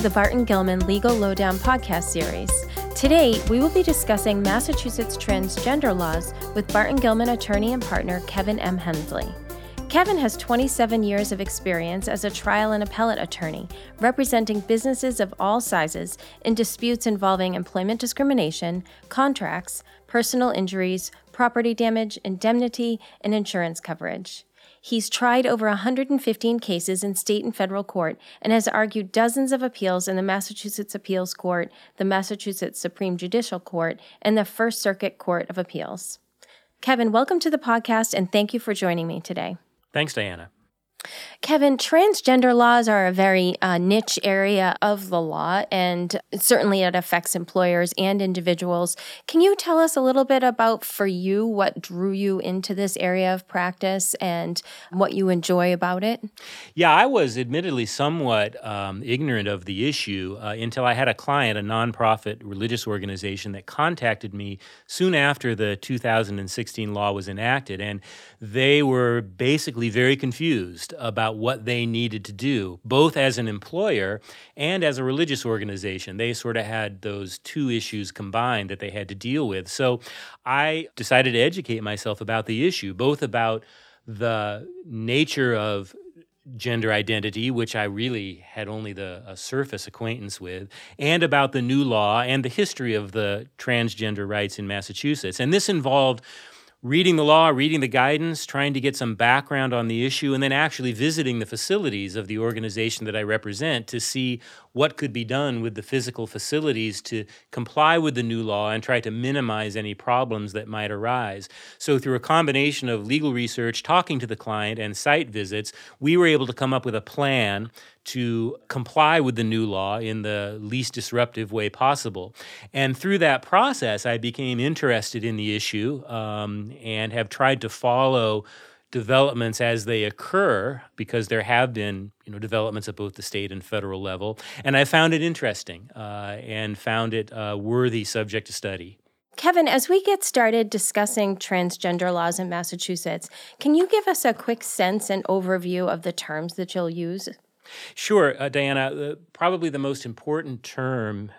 To the Barton Gilman Legal Lowdown podcast series. Today, we will be discussing Massachusetts transgender laws with Barton Gilman attorney and partner Kevin M. Hensley. Kevin has 27 years of experience as a trial and appellate attorney, representing businesses of all sizes in disputes involving employment discrimination, contracts, personal injuries, property damage, indemnity, and insurance coverage. He's tried over 115 cases in state and federal court and has argued dozens of appeals in the Massachusetts Appeals Court, the Massachusetts Supreme Judicial Court, and the First Circuit Court of Appeals. Kevin, welcome to the podcast and thank you for joining me today. Thanks, Diana. Kevin, transgender laws are a very uh, niche area of the law, and certainly it affects employers and individuals. Can you tell us a little bit about, for you, what drew you into this area of practice and what you enjoy about it? Yeah, I was admittedly somewhat um, ignorant of the issue uh, until I had a client, a nonprofit religious organization, that contacted me soon after the 2016 law was enacted, and they were basically very confused about what they needed to do, both as an employer and as a religious organization. They sort of had those two issues combined that they had to deal with. So I decided to educate myself about the issue, both about the nature of gender identity, which I really had only the surface acquaintance with, and about the new law and the history of the transgender rights in Massachusetts. And this involved reading the law, reading the guidance, trying to get some background on the issue, and then actually visiting the facilities of the organization that I represent to see what could be done with the physical facilities to comply with the new law and try to minimize any problems that might arise. So, through a combination of legal research, talking to the client, and site visits, we were able to come up with a plan to comply with the new law in the least disruptive way possible. And through that process, I became interested in the issue um, and have tried to follow developments as they occur because there have been you know developments at both the state and federal level and i found it interesting uh, and found it a worthy subject to study Kevin, as we get started discussing transgender laws in Massachusetts, can you give us a quick sense and overview of the terms that you'll use? Sure, uh, Diana. Uh, probably the most important term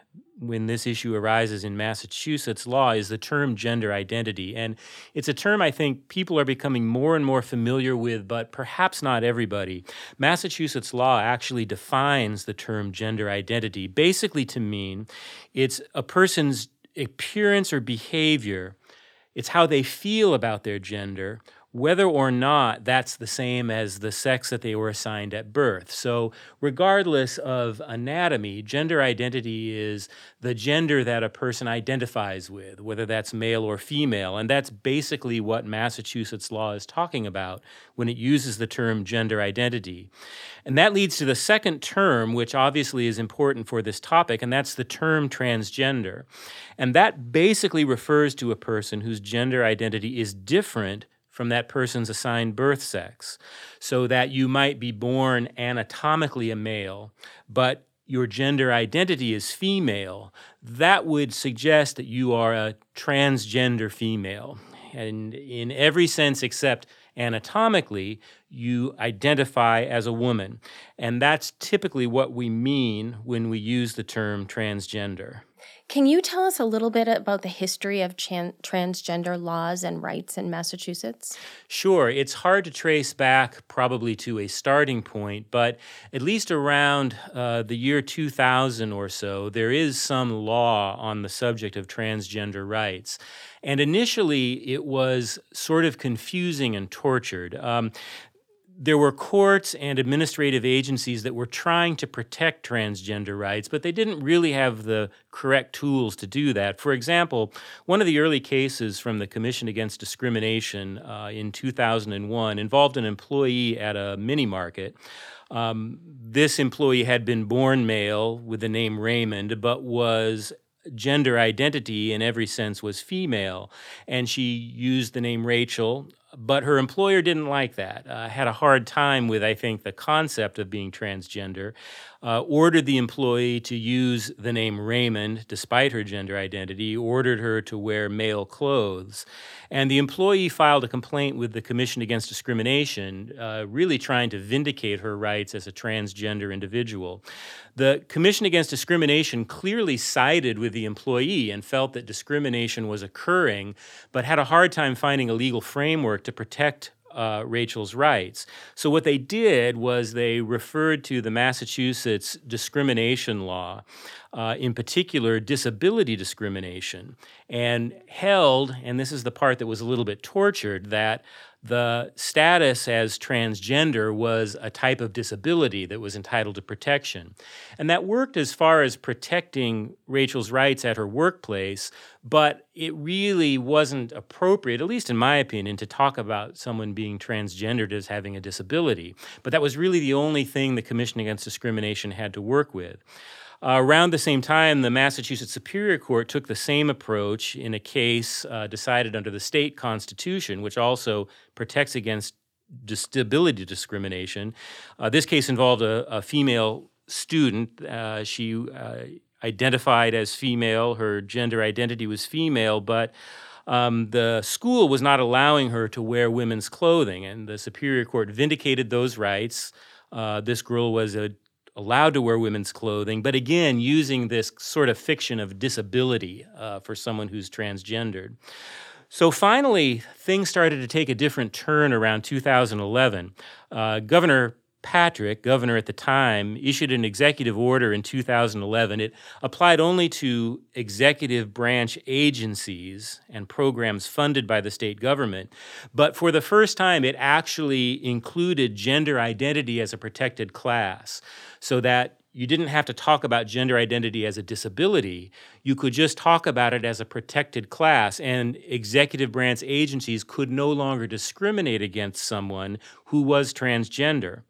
when this issue arises in Massachusetts law is the term gender identity. And it's a term I think people are becoming more and more familiar with, but perhaps not everybody. Massachusetts law actually defines the term gender identity basically to mean it's a person's appearance or behavior, it's how they feel about their gender whether or not that's the same as the sex that they were assigned at birth. So, regardless of anatomy, gender identity is the gender that a person identifies with, whether that's male or female. And that's basically what Massachusetts law is talking about when it uses the term gender identity. And that leads to the second term, which obviously is important for this topic, and that's the term transgender. And that basically refers to a person whose gender identity is different from that person's assigned birth sex, so that you might be born anatomically a male, but your gender identity is female, that would suggest that you are a transgender female. And in every sense except anatomically, you identify as a woman. And that's typically what we mean when we use the term transgender. Can you tell us a little bit about the history of transgender laws and rights in Massachusetts? Sure. It's hard to trace back probably to a starting point, but at least around uh, the year 2000 or so, there is some law on the subject of transgender rights. And initially, it was sort of confusing and tortured. Um, there were courts and administrative agencies that were trying to protect transgender rights, but they didn't really have the correct tools to do that. For example, one of the early cases from the Commission Against Discrimination uh, in 2001 involved an employee at a mini market. Um, this employee had been born male with the name Raymond, but was gender identity in every sense was female. And she used the name Rachel but her employer didn't like that. Uh, had a hard time with, I think, the concept of being transgender. Uh, ordered the employee to use the name Raymond despite her gender identity, ordered her to wear male clothes. And the employee filed a complaint with the Commission Against Discrimination, uh, really trying to vindicate her rights as a transgender individual. The Commission Against Discrimination clearly sided with the employee and felt that discrimination was occurring, but had a hard time finding a legal framework to protect uh, Rachel's rights. So, what they did was they referred to the Massachusetts discrimination law, uh, in particular, disability discrimination, and held, and this is the part that was a little bit tortured, that the status as transgender was a type of disability that was entitled to protection. And that worked as far as protecting Rachel's rights at her workplace, but it really wasn't appropriate, at least in my opinion, to talk about someone being transgendered as having a disability. But that was really the only thing the Commission Against Discrimination had to work with. Uh, around the same time, the Massachusetts Superior Court took the same approach in a case uh, decided under the state constitution, which also protects against disability discrimination. Uh, this case involved a, a female student. Uh, she uh, identified as female, her gender identity was female, but um, the school was not allowing her to wear women's clothing, and the Superior Court vindicated those rights. Uh, this girl was a allowed to wear women's clothing, but again, using this sort of fiction of disability uh, for someone who's transgendered. So finally, things started to take a different turn around 2011. Uh, Governor Patrick, governor at the time, issued an executive order in 2011. It applied only to executive branch agencies and programs funded by the state government. But for the first time, it actually included gender identity as a protected class so that you didn't have to talk about gender identity as a disability. You could just talk about it as a protected class, and executive branch agencies could no longer discriminate against someone who was transgender.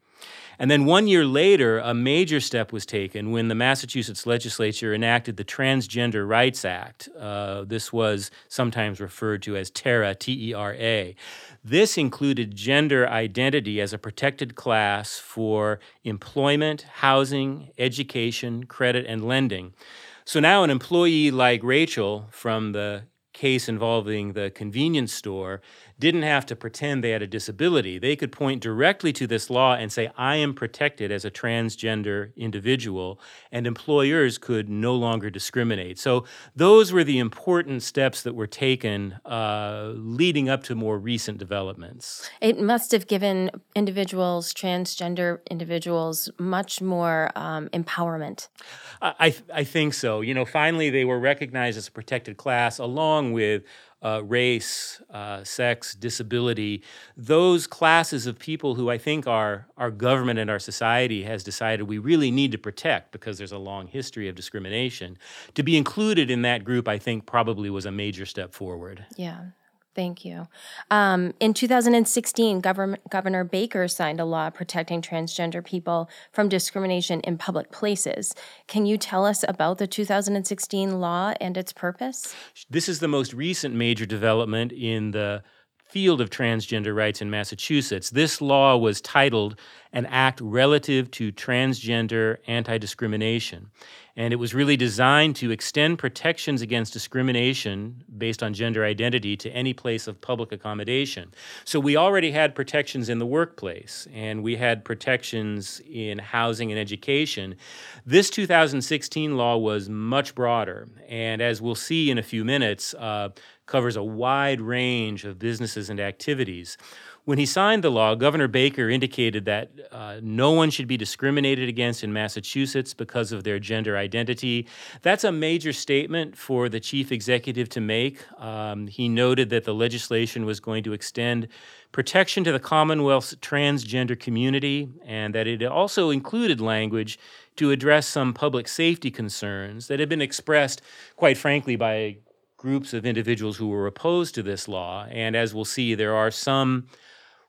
And then one year later, a major step was taken when the Massachusetts legislature enacted the Transgender Rights Act. Uh, this was sometimes referred to as TERA, T E R A. This included gender identity as a protected class for employment, housing, education, credit, and lending. So now an employee like Rachel from the case involving the convenience store didn't have to pretend they had a disability. They could point directly to this law and say, I am protected as a transgender individual, and employers could no longer discriminate. So, those were the important steps that were taken uh, leading up to more recent developments. It must have given individuals, transgender individuals, much more um, empowerment. I, I think so. You know, finally, they were recognized as a protected class along with uh, race, uh, sex, disability, those classes of people who I think our, our government and our society has decided we really need to protect because there's a long history of discrimination. To be included in that group, I think, probably was a major step forward. Yeah. Thank you. Um, in 2016, Governor Baker signed a law protecting transgender people from discrimination in public places. Can you tell us about the 2016 law and its purpose? This is the most recent major development in the field of transgender rights in Massachusetts. This law was titled An Act Relative to Transgender Anti Discrimination. And it was really designed to extend protections against discrimination based on gender identity to any place of public accommodation. So we already had protections in the workplace, and we had protections in housing and education. This 2016 law was much broader, and as we'll see in a few minutes, uh, covers a wide range of businesses and activities. When he signed the law, Governor Baker indicated that uh, no one should be discriminated against in Massachusetts because of their gender identity. That's a major statement for the chief executive to make. Um, he noted that the legislation was going to extend protection to the Commonwealth's transgender community and that it also included language to address some public safety concerns that had been expressed, quite frankly, by groups of individuals who were opposed to this law. And as we'll see, there are some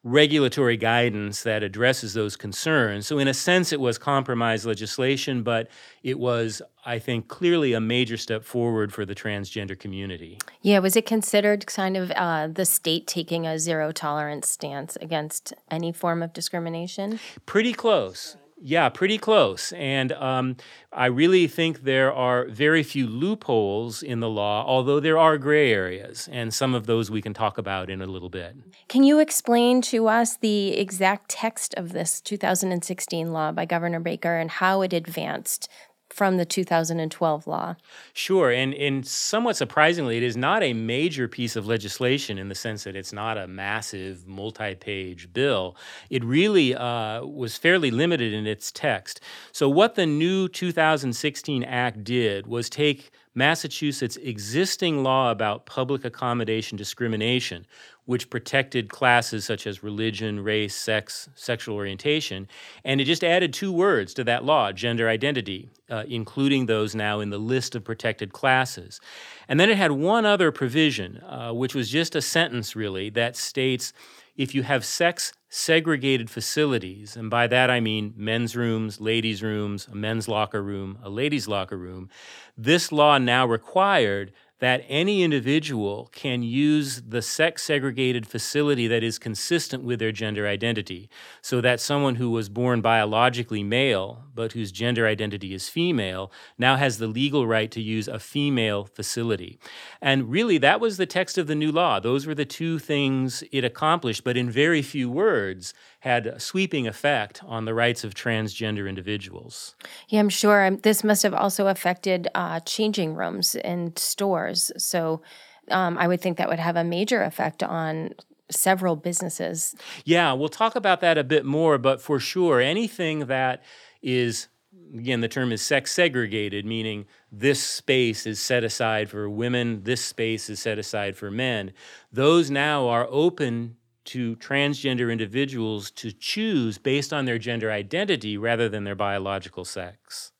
regulatory guidance that addresses those concerns. So, in a sense, it was compromise legislation, but it was, I think, clearly a major step forward for the transgender community. Yeah, was it considered kind of uh, the state taking a zero tolerance stance against any form of discrimination? Pretty close. Yeah, pretty close. And um, I really think there are very few loopholes in the law, although there are gray areas. And some of those we can talk about in a little bit. Can you explain to us the exact text of this 2016 law by Governor Baker and how it advanced from the 2012 law. Sure. And, and somewhat surprisingly, it is not a major piece of legislation in the sense that it's not a massive multi page bill. It really uh, was fairly limited in its text. So, what the new 2016 Act did was take Massachusetts' existing law about public accommodation discrimination, which protected classes such as religion, race, sex, sexual orientation. And it just added two words to that law, gender identity, uh, including those now in the list of protected classes. And then it had one other provision, uh, which was just a sentence really, that states if you have sex segregated facilities, and by that I mean men's rooms, ladies' rooms, a men's locker room, a ladies' locker room, this law now required that any individual can use the sex segregated facility that is consistent with their gender identity. So that someone who was born biologically male, but whose gender identity is female, now has the legal right to use a female facility. And really, that was the text of the new law. Those were the two things it accomplished, but in very few words had a sweeping effect on the rights of transgender individuals. Yeah, I'm sure um, this must have also affected uh, changing rooms in stores. So um, I would think that would have a major effect on several businesses. Yeah, we'll talk about that a bit more, but for sure, anything that is again, the term is sex segregated, meaning this space is set aside for women, this space is set aside for men. Those now are open to transgender individuals to choose based on their gender identity rather than their biological sex.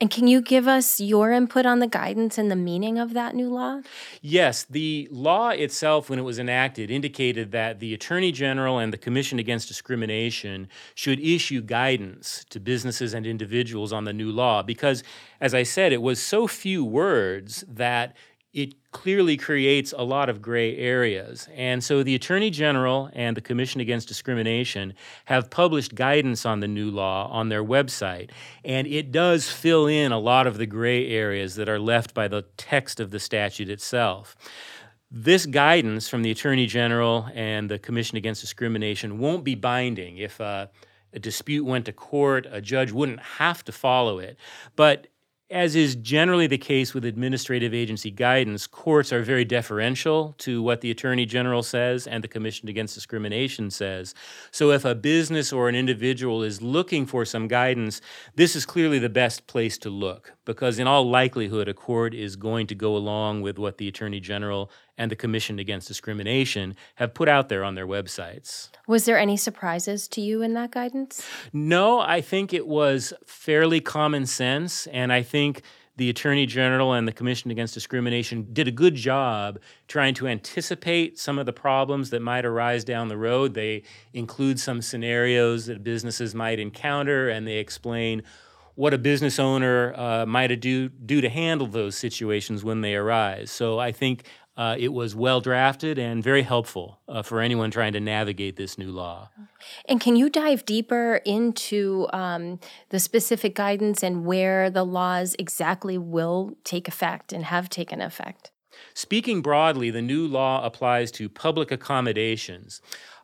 And can you give us your input on the guidance and the meaning of that new law? Yes, the law itself, when it was enacted, indicated that the Attorney General and the Commission Against Discrimination should issue guidance to businesses and individuals on the new law because, as I said, it was so few words that it clearly creates a lot of gray areas. And so the Attorney General and the Commission Against Discrimination have published guidance on the new law on their website. And it does fill in a lot of the gray areas that are left by the text of the statute itself. This guidance from the Attorney General and the Commission Against Discrimination won't be binding. If uh, a dispute went to court, a judge wouldn't have to follow it. But as is generally the case with administrative agency guidance, courts are very deferential to what the Attorney General says and the Commission Against Discrimination says. So, if a business or an individual is looking for some guidance, this is clearly the best place to look because, in all likelihood, a court is going to go along with what the Attorney General and the Commission Against Discrimination have put out there on their websites. Was there any surprises to you in that guidance? No, I think it was fairly common sense. And I think the Attorney General and the Commission Against Discrimination did a good job trying to anticipate some of the problems that might arise down the road. They include some scenarios that businesses might encounter and they explain what a business owner uh, might do, do to handle those situations when they arise. So I think uh, it was well drafted and very helpful uh, for anyone trying to navigate this new law. And can you dive deeper into um, the specific guidance and where the laws exactly will take effect and have taken effect? Speaking broadly, the new law applies to public accommodations.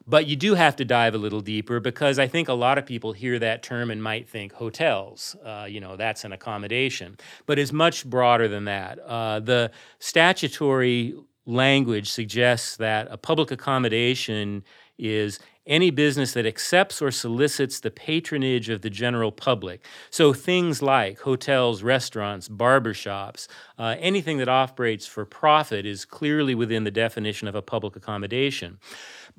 But you do have to dive a little deeper because I think a lot of people hear that term and might think hotels. Uh, you know, that's an accommodation. But it's much broader than that. Uh, the statutory language suggests that a public accommodation is any business that accepts or solicits the patronage of the general public. So things like hotels, restaurants, barbershops, uh, anything that operates for profit is clearly within the definition of a public accommodation.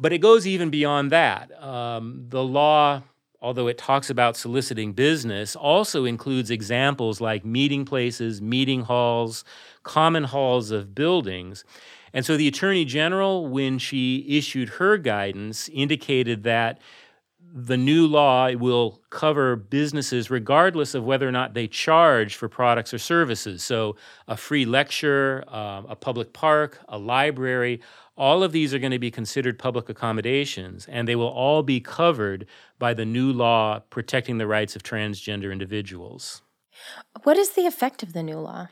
But it goes even beyond that. Um, the law although it talks about soliciting business, also includes examples like meeting places, meeting halls, common halls of buildings. And so the Attorney General, when she issued her guidance, indicated that the new law will cover businesses regardless of whether or not they charge for products or services. So, a free lecture, um, a public park, a library, all of these are going to be considered public accommodations, and they will all be covered by the new law protecting the rights of transgender individuals. What is the effect of the new law?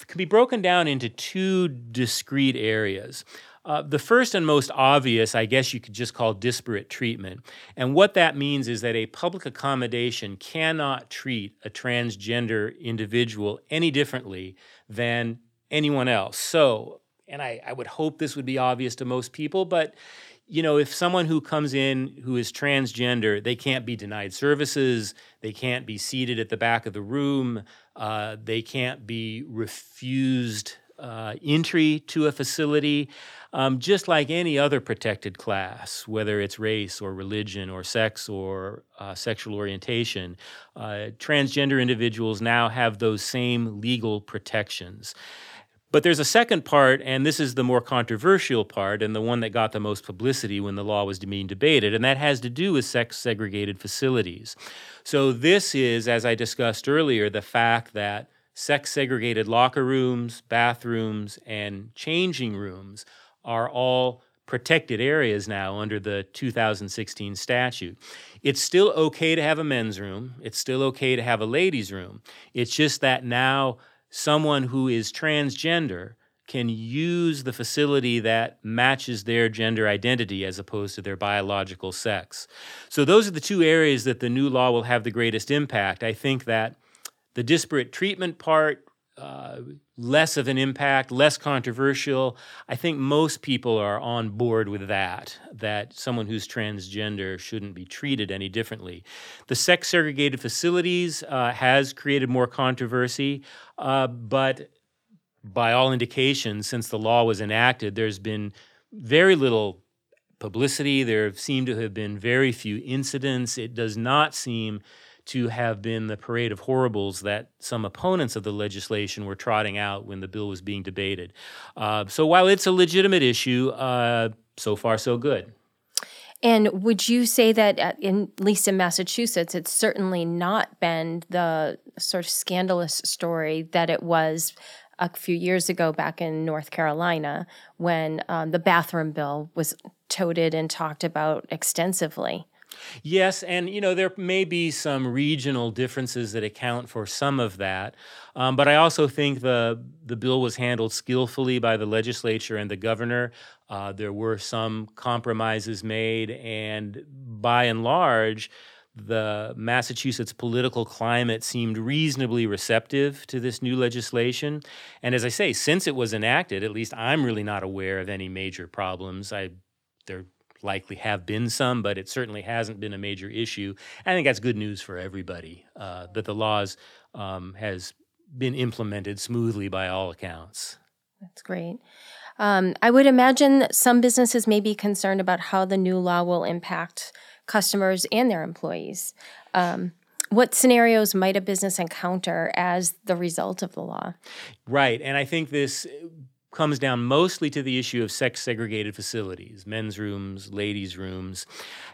It can be broken down into two discrete areas. Uh, the first and most obvious, I guess you could just call disparate treatment. And what that means is that a public accommodation cannot treat a transgender individual any differently than anyone else. So, and I, I would hope this would be obvious to most people, but you know, if someone who comes in who is transgender, they can't be denied services, they can't be seated at the back of the room, uh, they can't be refused uh, entry to a facility, um, just like any other protected class, whether it's race or religion or sex or uh, sexual orientation. Uh, transgender individuals now have those same legal protections. But there's a second part, and this is the more controversial part, and the one that got the most publicity when the law was being debated, and that has to do with sex segregated facilities. So, this is, as I discussed earlier, the fact that sex segregated locker rooms, bathrooms, and changing rooms are all protected areas now under the 2016 statute. It's still okay to have a men's room, it's still okay to have a ladies' room. It's just that now someone who is transgender can use the facility that matches their gender identity as opposed to their biological sex. So, those are the two areas that the new law will have the greatest impact. I think that the disparate treatment part, uh, less of an impact, less controversial. I think most people are on board with that, that someone who's transgender shouldn't be treated any differently. The sex segregated facilities uh, has created more controversy, uh, but by all indications, since the law was enacted, there's been very little publicity. There seem to have been very few incidents. It does not seem to have been the parade of horribles that some opponents of the legislation were trotting out when the bill was being debated. Uh, so while it's a legitimate issue, uh, so far so good. And would you say that, at, in, at least in Massachusetts, it's certainly not been the sort of scandalous story that it was a few years ago back in North Carolina when um, the bathroom bill was toted and talked about extensively? Yes, and you know there may be some regional differences that account for some of that, um, but I also think the the bill was handled skillfully by the legislature and the governor. Uh, there were some compromises made, and by and large, the Massachusetts political climate seemed reasonably receptive to this new legislation. And as I say, since it was enacted, at least I'm really not aware of any major problems. I there likely have been some, but it certainly hasn't been a major issue. I think that's good news for everybody uh, that the laws um, has been implemented smoothly by all accounts. That's great. Um, I would imagine some businesses may be concerned about how the new law will impact customers and their employees. Um, what scenarios might a business encounter as the result of the law? Right. And I think this comes down mostly to the issue of sex segregated facilities, men's rooms, ladies' rooms.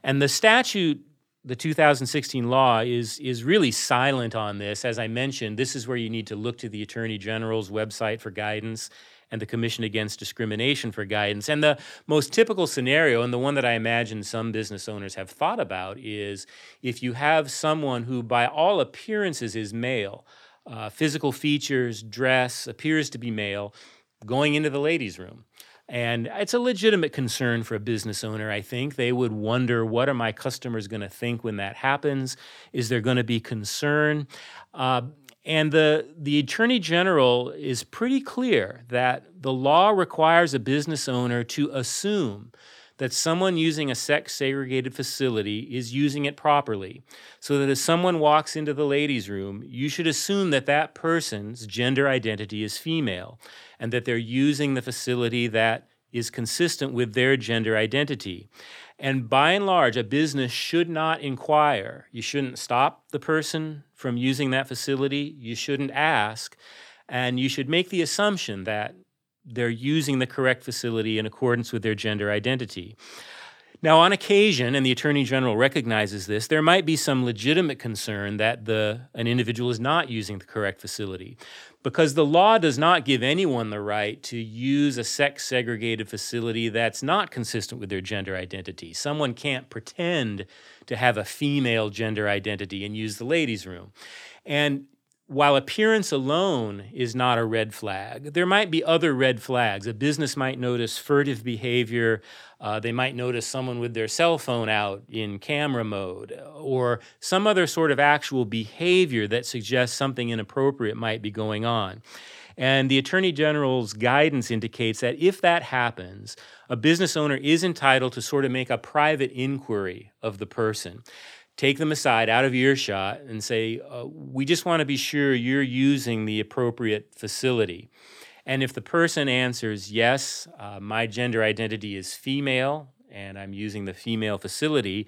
And the statute the 2016 law is is really silent on this. As I mentioned, this is where you need to look to the Attorney General's website for guidance and the Commission Against Discrimination for guidance. And the most typical scenario, and the one that I imagine some business owners have thought about, is if you have someone who, by all appearances, is male, uh, physical features, dress, appears to be male, going into the ladies' room. And it's a legitimate concern for a business owner, I think. They would wonder what are my customers going to think when that happens? Is there going to be concern? Uh, and the, the Attorney General is pretty clear that the law requires a business owner to assume that someone using a sex segregated facility is using it properly. So that as someone walks into the ladies' room, you should assume that that person's gender identity is female and that they're using the facility that is consistent with their gender identity. And by and large, a business should not inquire. You shouldn't stop the person from using that facility. You shouldn't ask. And you should make the assumption that they're using the correct facility in accordance with their gender identity. Now, on occasion, and the Attorney General recognizes this, there might be some legitimate concern that the, an individual is not using the correct facility because the law does not give anyone the right to use a sex segregated facility that's not consistent with their gender identity. Someone can't pretend to have a female gender identity and use the ladies' room. And while appearance alone is not a red flag, there might be other red flags. A business might notice furtive behavior. Uh, they might notice someone with their cell phone out in camera mode, or some other sort of actual behavior that suggests something inappropriate might be going on. And the Attorney General's guidance indicates that if that happens, a business owner is entitled to sort of make a private inquiry of the person take them aside out of earshot and say, uh, We just want to be sure you're using the appropriate facility. And if the person answers, Yes, uh, my gender identity is female and I'm using the female facility,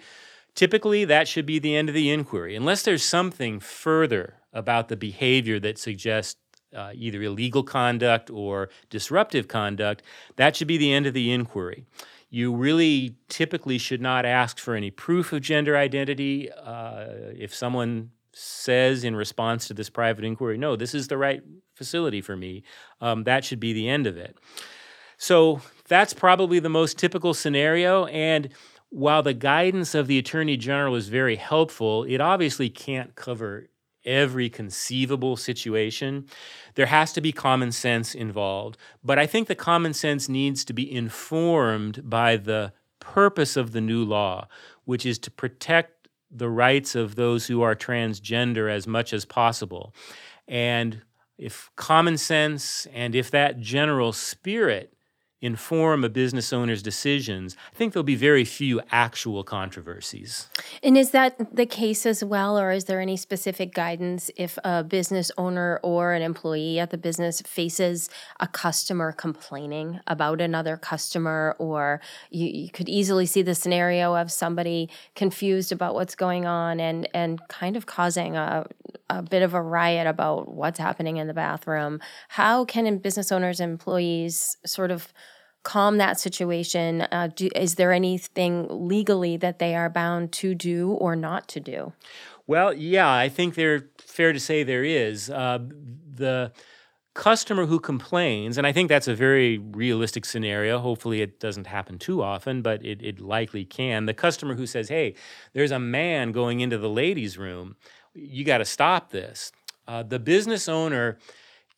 typically that should be the end of the inquiry, unless there's something further about the behavior that suggests uh, either illegal conduct or disruptive conduct, that should be the end of the inquiry you really typically should not ask for any proof of gender identity. Uh, if someone says in response to this private inquiry, no, this is the right facility for me, um, that should be the end of it. So that's probably the most typical scenario. And while the guidance of the Attorney General is very helpful, it obviously can't cover every conceivable situation. There has to be common sense involved. But I think the common sense needs to be informed by the purpose of the new law, which is to protect the rights of those who are transgender as much as possible. And if common sense and if that general spirit inform a business owner's decisions, I think there'll be very few actual controversies. And is that the case as well, or is there any specific guidance if a business owner or an employee at the business faces a customer complaining about another customer, or you, you could easily see the scenario of somebody confused about what's going on and, and kind of causing a, a bit of a riot about what's happening in the bathroom? How can business owners and employees sort of calm that situation? Uh, do, is there anything legally that they are bound to do or not to do? Well, yeah, I think they're fair to say there is. Uh, the customer who complains, and I think that's a very realistic scenario. Hopefully, it doesn't happen too often, but it, it likely can. The customer who says, Hey, there's a man going into the ladies' room, you got to stop this. Uh, the business owner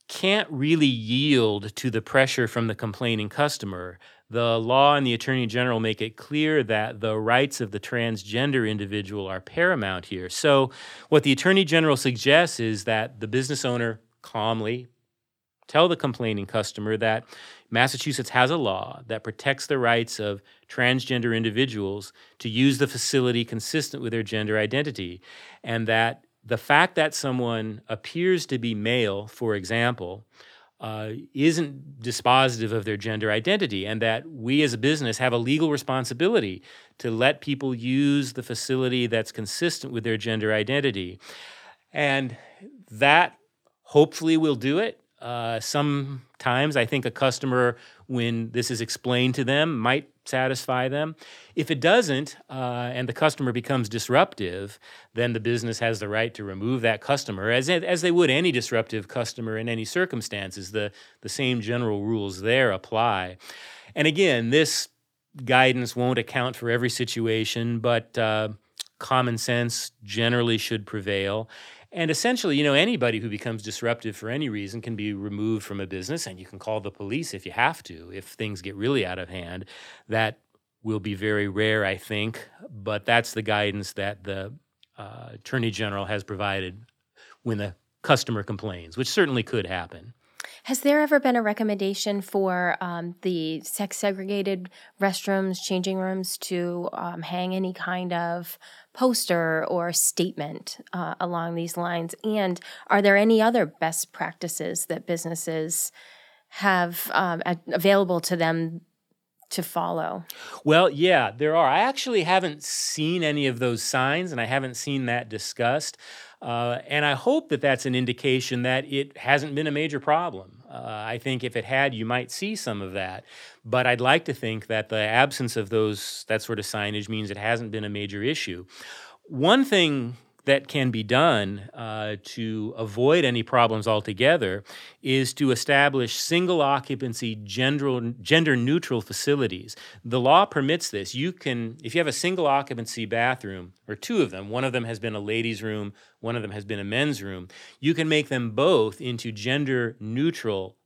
can't really yield to the pressure from the complaining customer. The law and the attorney general make it clear that the rights of the transgender individual are paramount here. So, what the attorney general suggests is that the business owner calmly tell the complaining customer that Massachusetts has a law that protects the rights of transgender individuals to use the facility consistent with their gender identity, and that the fact that someone appears to be male, for example, uh, isn't dispositive of their gender identity, and that we as a business have a legal responsibility to let people use the facility that's consistent with their gender identity. And that hopefully will do it. Uh, sometimes I think a customer, when this is explained to them, might satisfy them. If it doesn't, uh, and the customer becomes disruptive, then the business has the right to remove that customer, as as they would any disruptive customer in any circumstances. The the same general rules there apply. And again, this guidance won't account for every situation, but uh, common sense generally should prevail. And essentially, you know, anybody who becomes disruptive for any reason can be removed from a business, and you can call the police if you have to, if things get really out of hand. That will be very rare, I think, but that's the guidance that the uh, Attorney General has provided when the customer complains, which certainly could happen. Has there ever been a recommendation for um, the sex segregated restrooms, changing rooms to um, hang any kind of poster or statement uh, along these lines? And are there any other best practices that businesses have um, available to them to follow? Well, yeah, there are. I actually haven't seen any of those signs and I haven't seen that discussed. Uh, and I hope that that's an indication that it hasn't been a major problem. Uh, I think if it had, you might see some of that. But I'd like to think that the absence of those that sort of signage means it hasn't been a major issue. One thing that can be done uh, to avoid any problems altogether is to establish single occupancy gender, gender neutral facilities. The law permits this. You can, if you have a single occupancy bathroom, or two of them, one of them has been a ladies' room, one of them has been a men's room, you can make them both into gender neutral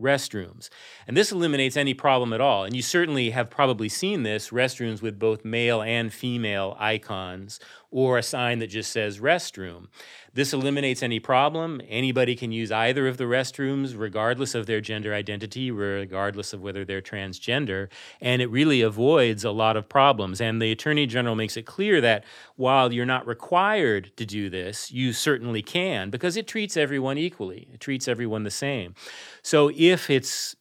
restrooms. And this eliminates any problem at all. And you certainly have probably seen this restrooms with both male and female icons or a sign that just says restroom. This eliminates any problem. Anybody can use either of the restrooms, regardless of their gender identity, regardless of whether they're transgender. And it really avoids a lot of problems. And the Attorney General makes it clear that while you're not required to do this, you certainly can because it treats everyone equally, it treats everyone the same. So if it's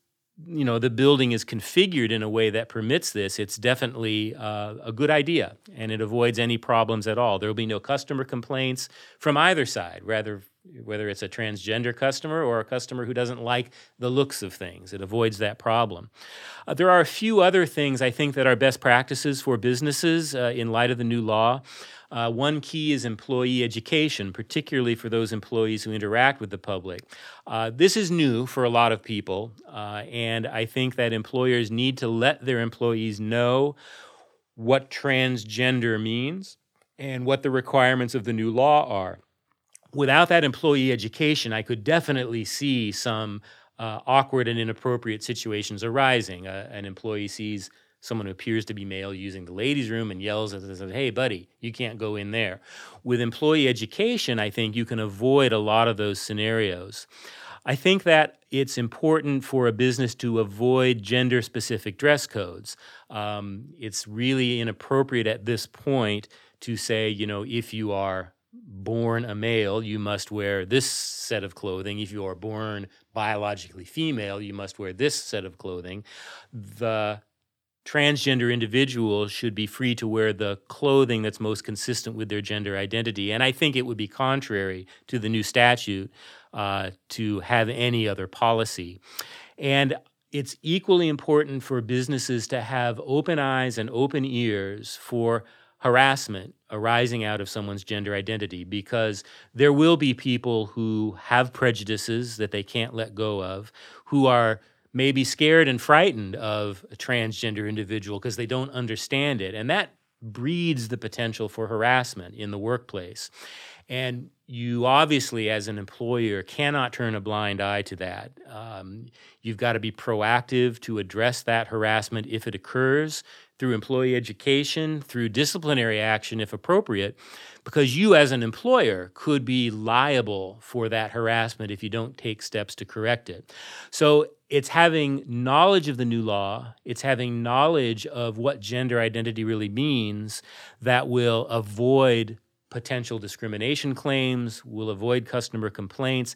you know the building is configured in a way that permits this, it's definitely uh, a good idea, and it avoids any problems at all. There will be no customer complaints from either side, rather whether it's a transgender customer or a customer who doesn't like the looks of things. It avoids that problem. Uh, there are a few other things I think that are best practices for businesses uh, in light of the new law. Uh, one key is employee education, particularly for those employees who interact with the public. Uh, this is new for a lot of people, uh, and I think that employers need to let their employees know what transgender means and what the requirements of the new law are. Without that employee education, I could definitely see some uh, awkward and inappropriate situations arising. Uh, an employee sees someone who appears to be male using the ladies' room and yells at us, hey, buddy, you can't go in there. With employee education, I think you can avoid a lot of those scenarios. I think that it's important for a business to avoid gender specific dress codes. Um, it's really inappropriate at this point to say, you know, if you are born a male, you must wear this set of clothing. If you are born biologically female, you must wear this set of clothing. The transgender individuals should be free to wear the clothing that's most consistent with their gender identity. And I think it would be contrary to the new statute uh, to have any other policy. And it's equally important for businesses to have open eyes and open ears for harassment arising out of someone's gender identity because there will be people who have prejudices that they can't let go of, who are may be scared and frightened of a transgender individual because they don't understand it. And that breeds the potential for harassment in the workplace. And you obviously, as an employer, cannot turn a blind eye to that. Um, you've got to be proactive to address that harassment if it occurs through employee education, through disciplinary action if appropriate, because you, as an employer, could be liable for that harassment if you don't take steps to correct it. So it's having knowledge of the new law, it's having knowledge of what gender identity really means that will avoid potential discrimination claims, will avoid customer complaints,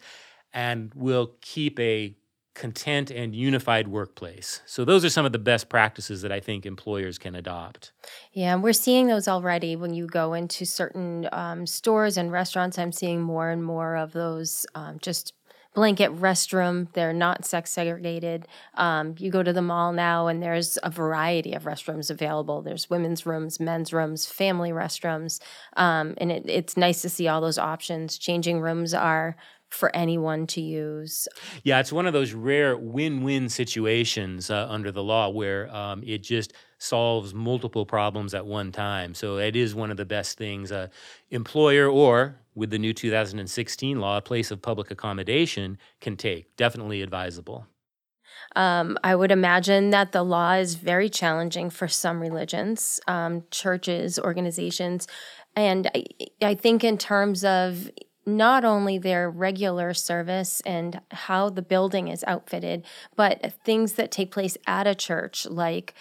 and will keep a content and unified workplace. So those are some of the best practices that I think employers can adopt. Yeah, we're seeing those already when you go into certain um, stores and restaurants. I'm seeing more and more of those um, just blanket restroom. They're not sex segregated. Um, you go to the mall now, and there's a variety of restrooms available. There's women's rooms, men's rooms, family restrooms, um, and it, it's nice to see all those options. Changing rooms are for anyone to use. Yeah, it's one of those rare win-win situations uh, under the law where um, it just solves multiple problems at one time. So it is one of the best things a employer or with the new 2016 law, a place of public accommodation can take. Definitely advisable. Um, I would imagine that the law is very challenging for some religions, um, churches, organizations. And I, I think, in terms of not only their regular service and how the building is outfitted, but things that take place at a church, like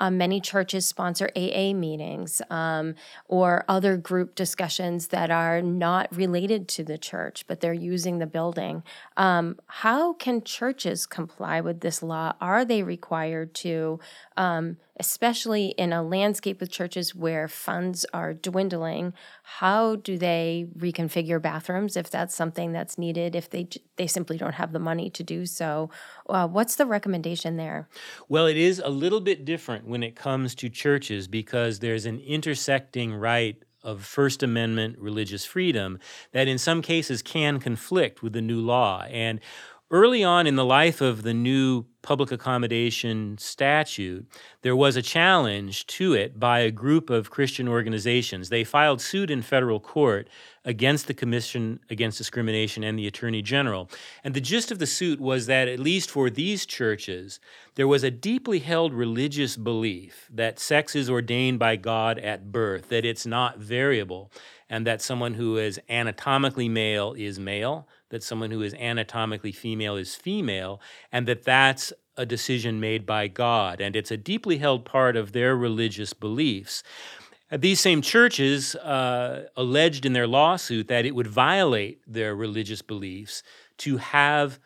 uh, many churches sponsor AA meetings um, or other group discussions that are not related to the church, but they're using the building. Um, how can churches comply with this law? Are they required to? Um, especially in a landscape with churches where funds are dwindling, how do they reconfigure bathrooms if that's something that's needed, if they, they simply don't have the money to do so? Uh, what's the recommendation there? Well, it is a little bit different when it comes to churches because there's an intersecting right of First Amendment religious freedom that in some cases can conflict with the new law. And early on in the life of the new public accommodation statute, there was a challenge to it by a group of Christian organizations. They filed suit in federal court against the Commission Against Discrimination and the Attorney General. And the gist of the suit was that, at least for these churches, there was a deeply held religious belief that sex is ordained by God at birth, that it's not variable, and that someone who is anatomically male is male that someone who is anatomically female is female, and that that's a decision made by God. And it's a deeply held part of their religious beliefs. These same churches uh, alleged in their lawsuit that it would violate their religious beliefs to have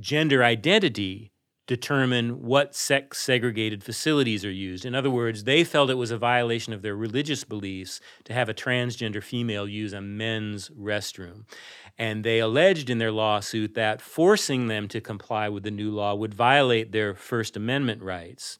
gender identity determine what sex segregated facilities are used. In other words, they felt it was a violation of their religious beliefs to have a transgender female use a men's restroom. And they alleged in their lawsuit that forcing them to comply with the new law would violate their First Amendment rights.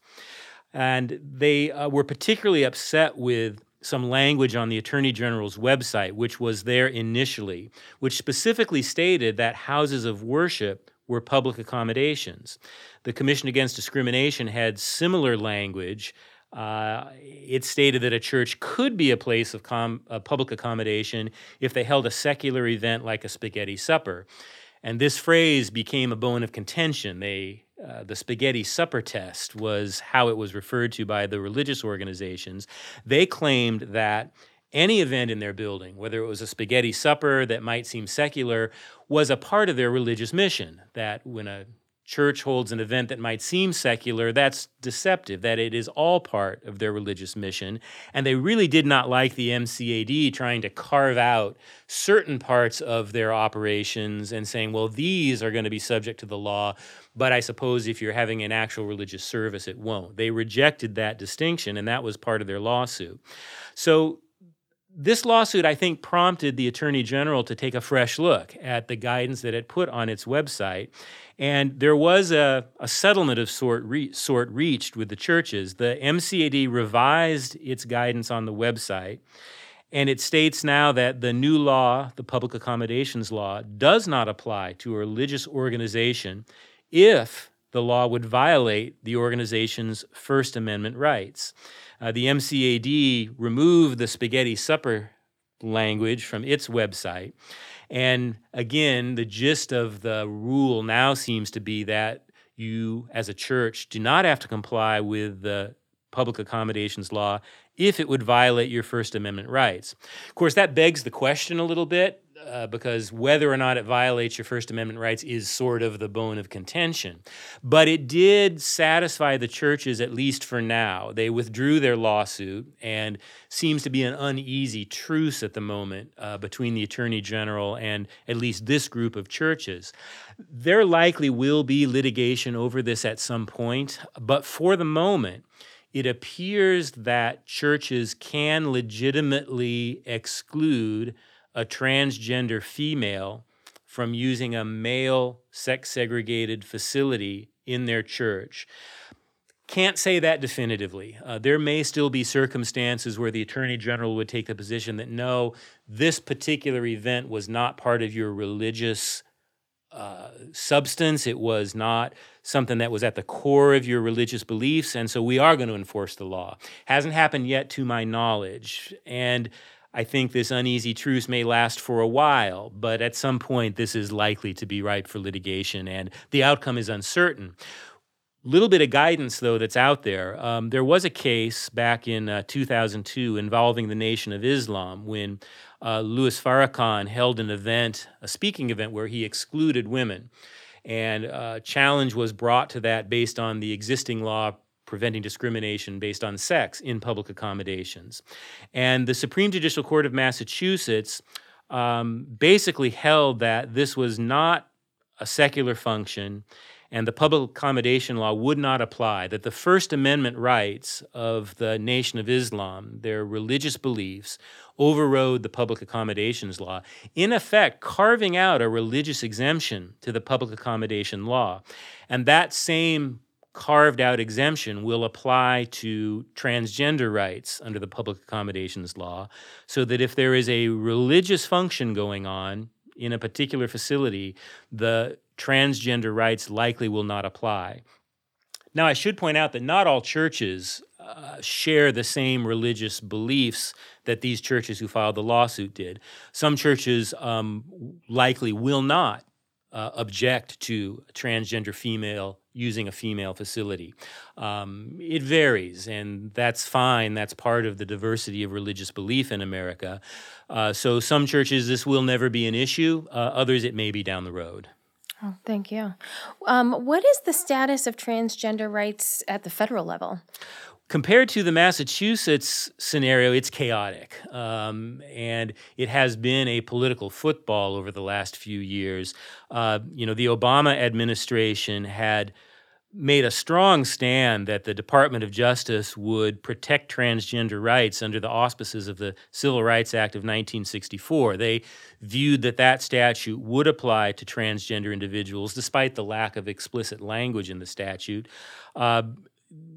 And they uh, were particularly upset with some language on the Attorney General's website, which was there initially, which specifically stated that houses of worship were public accommodations. The Commission Against Discrimination had similar language. Uh, it stated that a church could be a place of com- public accommodation if they held a secular event like a spaghetti supper. And this phrase became a bone of contention. They, uh, the spaghetti supper test was how it was referred to by the religious organizations. They claimed that any event in their building, whether it was a spaghetti supper that might seem secular, was a part of their religious mission. That when a church holds an event that might seem secular, that's deceptive, that it is all part of their religious mission. And they really did not like the MCAD trying to carve out certain parts of their operations and saying, well, these are going to be subject to the law, but I suppose if you're having an actual religious service, it won't. They rejected that distinction, and that was part of their lawsuit. So this lawsuit, I think, prompted the Attorney General to take a fresh look at the guidance that it put on its website. And there was a, a settlement of sort, re, sort reached with the churches. The MCAD revised its guidance on the website, and it states now that the new law, the Public Accommodations Law, does not apply to a religious organization if the law would violate the organization's First Amendment rights. Uh, the MCAD removed the spaghetti supper language from its website. And again, the gist of the rule now seems to be that you, as a church, do not have to comply with the public accommodations law if it would violate your First Amendment rights. Of course, that begs the question a little bit uh, because whether or not it violates your First Amendment rights is sort of the bone of contention. But it did satisfy the churches, at least for now. They withdrew their lawsuit, and seems to be an uneasy truce at the moment uh, between the Attorney General and at least this group of churches. There likely will be litigation over this at some point, but for the moment, it appears that churches can legitimately exclude a transgender female from using a male sex segregated facility in their church. Can't say that definitively. Uh, there may still be circumstances where the Attorney General would take the position that no, this particular event was not part of your religious uh, substance. It was not something that was at the core of your religious beliefs, and so we are going to enforce the law. Hasn't happened yet, to my knowledge. And I think this uneasy truce may last for a while, but at some point this is likely to be ripe for litigation and the outcome is uncertain. Little bit of guidance, though, that's out there. Um, there was a case back in uh, 2002 involving the Nation of Islam when uh, Louis Farrakhan held an event, a speaking event, where he excluded women. And uh, challenge was brought to that based on the existing law preventing discrimination based on sex in public accommodations. And the Supreme Judicial Court of Massachusetts um, basically held that this was not a secular function and the public accommodation law would not apply, that the First Amendment rights of the Nation of Islam, their religious beliefs, overrode the public accommodations law, in effect, carving out a religious exemption to the public accommodation law. And that same carved out exemption will apply to transgender rights under the public accommodations law, so that if there is a religious function going on in a particular facility, the transgender rights likely will not apply. Now, I should point out that not all churches uh, share the same religious beliefs that these churches who filed the lawsuit did. Some churches um, likely will not uh, object to transgender female using a female facility. Um, it varies, and that's fine. That's part of the diversity of religious belief in America. Uh, so, some churches, this will never be an issue, uh, others, it may be down the road. Oh, thank you. Um, what is the status of transgender rights at the federal level? Compared to the Massachusetts scenario, it's chaotic. Um, and it has been a political football over the last few years. Uh, you know, the Obama administration had made a strong stand that the Department of Justice would protect transgender rights under the auspices of the Civil Rights Act of 1964. They viewed that that statute would apply to transgender individuals despite the lack of explicit language in the statute. Uh,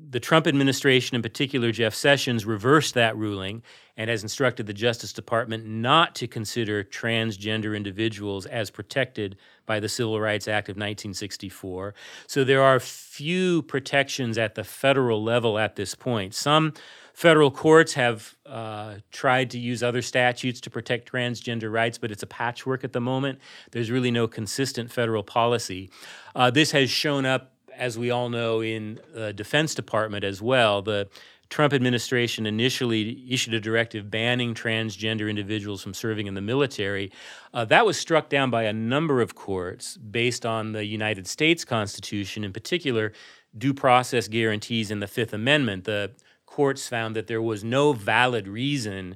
the Trump administration, in particular Jeff Sessions, reversed that ruling and has instructed the Justice Department not to consider transgender individuals as protected by the Civil Rights Act of 1964. So there are few protections at the federal level at this point. Some federal courts have uh, tried to use other statutes to protect transgender rights, but it's a patchwork at the moment. There's really no consistent federal policy. Uh, this has shown up as we all know, in the Defense Department as well. The Trump administration initially issued a directive banning transgender individuals from serving in the military. Uh, that was struck down by a number of courts based on the United States Constitution, in particular, due process guarantees in the Fifth Amendment. The courts found that there was no valid reason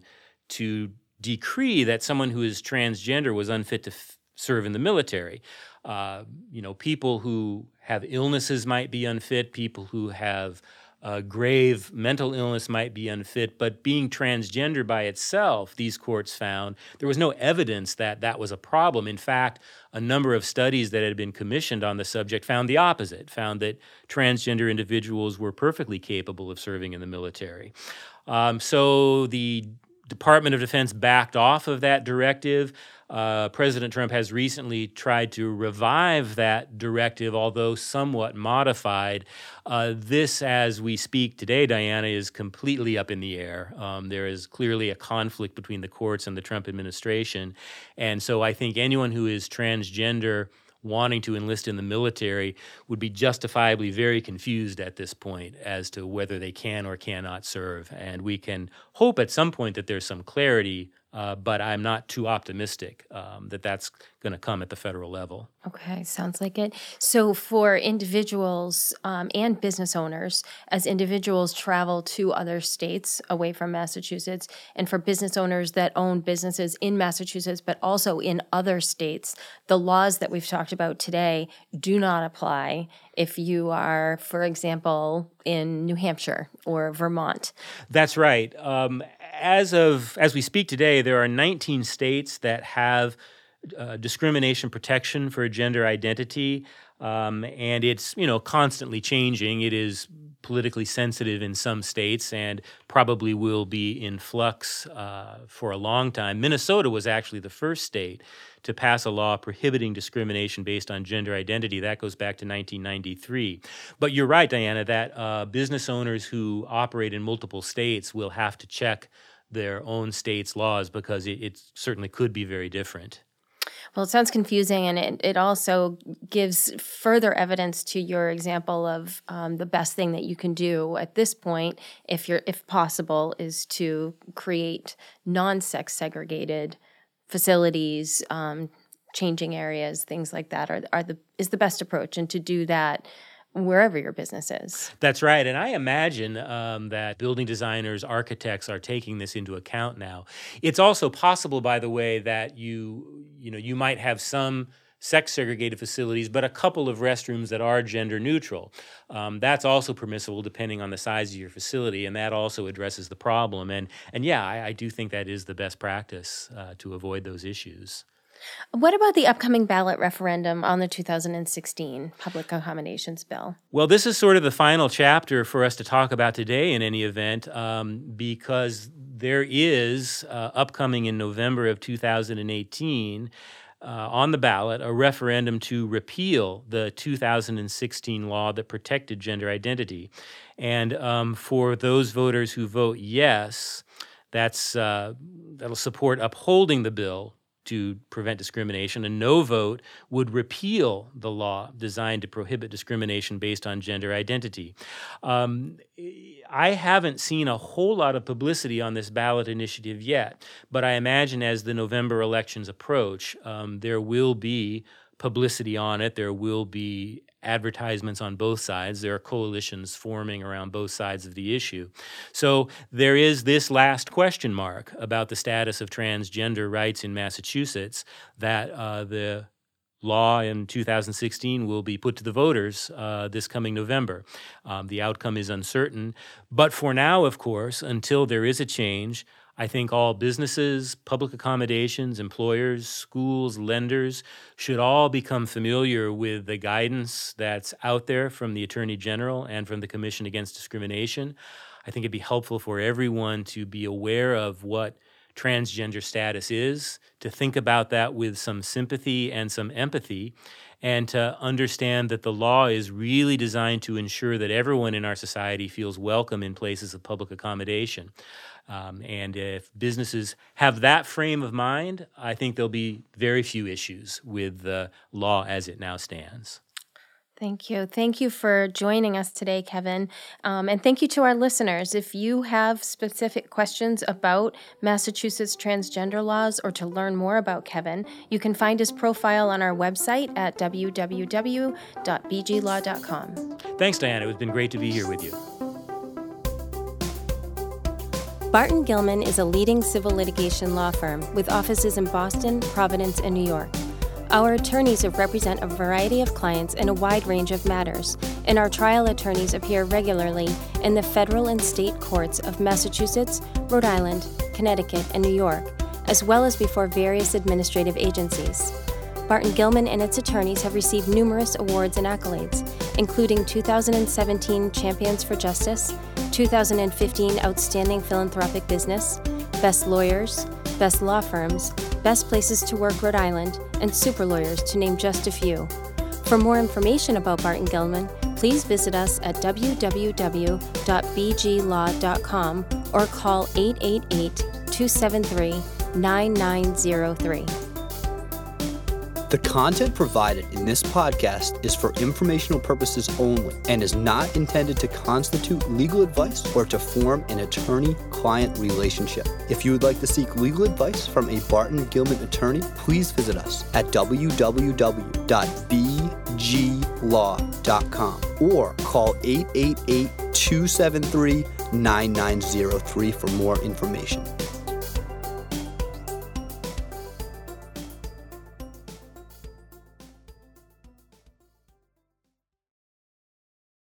to decree that someone who is transgender was unfit to f- serve in the military. Uh, you know, people who have illnesses might be unfit, people who have uh, grave mental illness might be unfit, but being transgender by itself, these courts found there was no evidence that that was a problem. In fact, a number of studies that had been commissioned on the subject found the opposite, found that transgender individuals were perfectly capable of serving in the military. Um, so the Department of Defense backed off of that directive. Uh, President Trump has recently tried to revive that directive, although somewhat modified. Uh, this, as we speak today, Diana, is completely up in the air. Um, there is clearly a conflict between the courts and the Trump administration. And so I think anyone who is transgender wanting to enlist in the military would be justifiably very confused at this point as to whether they can or cannot serve. And we can hope at some point that there's some clarity uh, but I'm not too optimistic um, that that's going to come at the federal level. Okay, sounds like it. So, for individuals um, and business owners, as individuals travel to other states away from Massachusetts, and for business owners that own businesses in Massachusetts but also in other states, the laws that we've talked about today do not apply if you are, for example, in New Hampshire or Vermont. That's right. Um, as of as we speak today, there are 19 states that have uh, discrimination protection for gender identity, um, and it's you know constantly changing. It is politically sensitive in some states and probably will be in flux uh, for a long time. Minnesota was actually the first state to pass a law prohibiting discrimination based on gender identity. That goes back to 1993. But you're right, Diana, that uh, business owners who operate in multiple states will have to check their own state's laws because it, it certainly could be very different. Well, it sounds confusing, and it, it also gives further evidence to your example of um, the best thing that you can do at this point, if you're if possible, is to create non-sex segregated facilities, um, changing areas, things like that are are the is the best approach, and to do that wherever your business is. That's right. And I imagine um, that building designers, architects are taking this into account now. It's also possible, by the way, that you, you know, you might have some sex segregated facilities, but a couple of restrooms that are gender neutral. Um, that's also permissible depending on the size of your facility, and that also addresses the problem. And and yeah, I, I do think that is the best practice uh, to avoid those issues. What about the upcoming ballot referendum on the 2016 Public Accommodations Bill? Well, this is sort of the final chapter for us to talk about today in any event, um, because there is uh, upcoming in November of 2018. Uh, on the ballot, a referendum to repeal the 2016 law that protected gender identity. And um, for those voters who vote yes, that's uh, that'll support upholding the bill to prevent discrimination. A no vote would repeal the law designed to prohibit discrimination based on gender identity. Um, I haven't seen a whole lot of publicity on this ballot initiative yet, but I imagine as the November elections approach, um, there will be publicity on it. There will be advertisements on both sides. There are coalitions forming around both sides of the issue. So there is this last question mark about the status of transgender rights in Massachusetts that uh, the law in 2016 will be put to the voters uh, this coming November. Um, the outcome is uncertain. But for now, of course, until there is a change, I think all businesses, public accommodations, employers, schools, lenders should all become familiar with the guidance that's out there from the Attorney General and from the Commission Against Discrimination. I think it'd be helpful for everyone to be aware of what transgender status is, to think about that with some sympathy and some empathy, and to understand that the law is really designed to ensure that everyone in our society feels welcome in places of public accommodation. Um, and if businesses have that frame of mind, I think there'll be very few issues with the law as it now stands. Thank you. Thank you for joining us today, Kevin. Um, and thank you to our listeners. If you have specific questions about Massachusetts transgender laws or to learn more about Kevin, you can find his profile on our website at www.bglaw.com. Thanks, Diana. It's been great to be here with you. Barton Gilman is a leading civil litigation law firm with offices in Boston, Providence, and New York. Our attorneys represent a variety of clients in a wide range of matters, and our trial attorneys appear regularly in the federal and state courts of Massachusetts, Rhode Island, Connecticut, and New York, as well as before various administrative agencies. Barton Gilman and its attorneys have received numerous awards and accolades, including 2017 Champions for Justice, 2015 Outstanding Philanthropic Business, Best Lawyers, Best Law Firms, Best Places to Work Rhode Island, and Super Lawyers, to name just a few. For more information about Barton Gilman, please visit us at www.bglaw.com or call 888 273 9903. The content provided in this podcast is for informational purposes only and is not intended to constitute legal advice or to form an attorney client relationship. If you would like to seek legal advice from a Barton Gilman attorney, please visit us at www.bglaw.com or call 888 273 9903 for more information.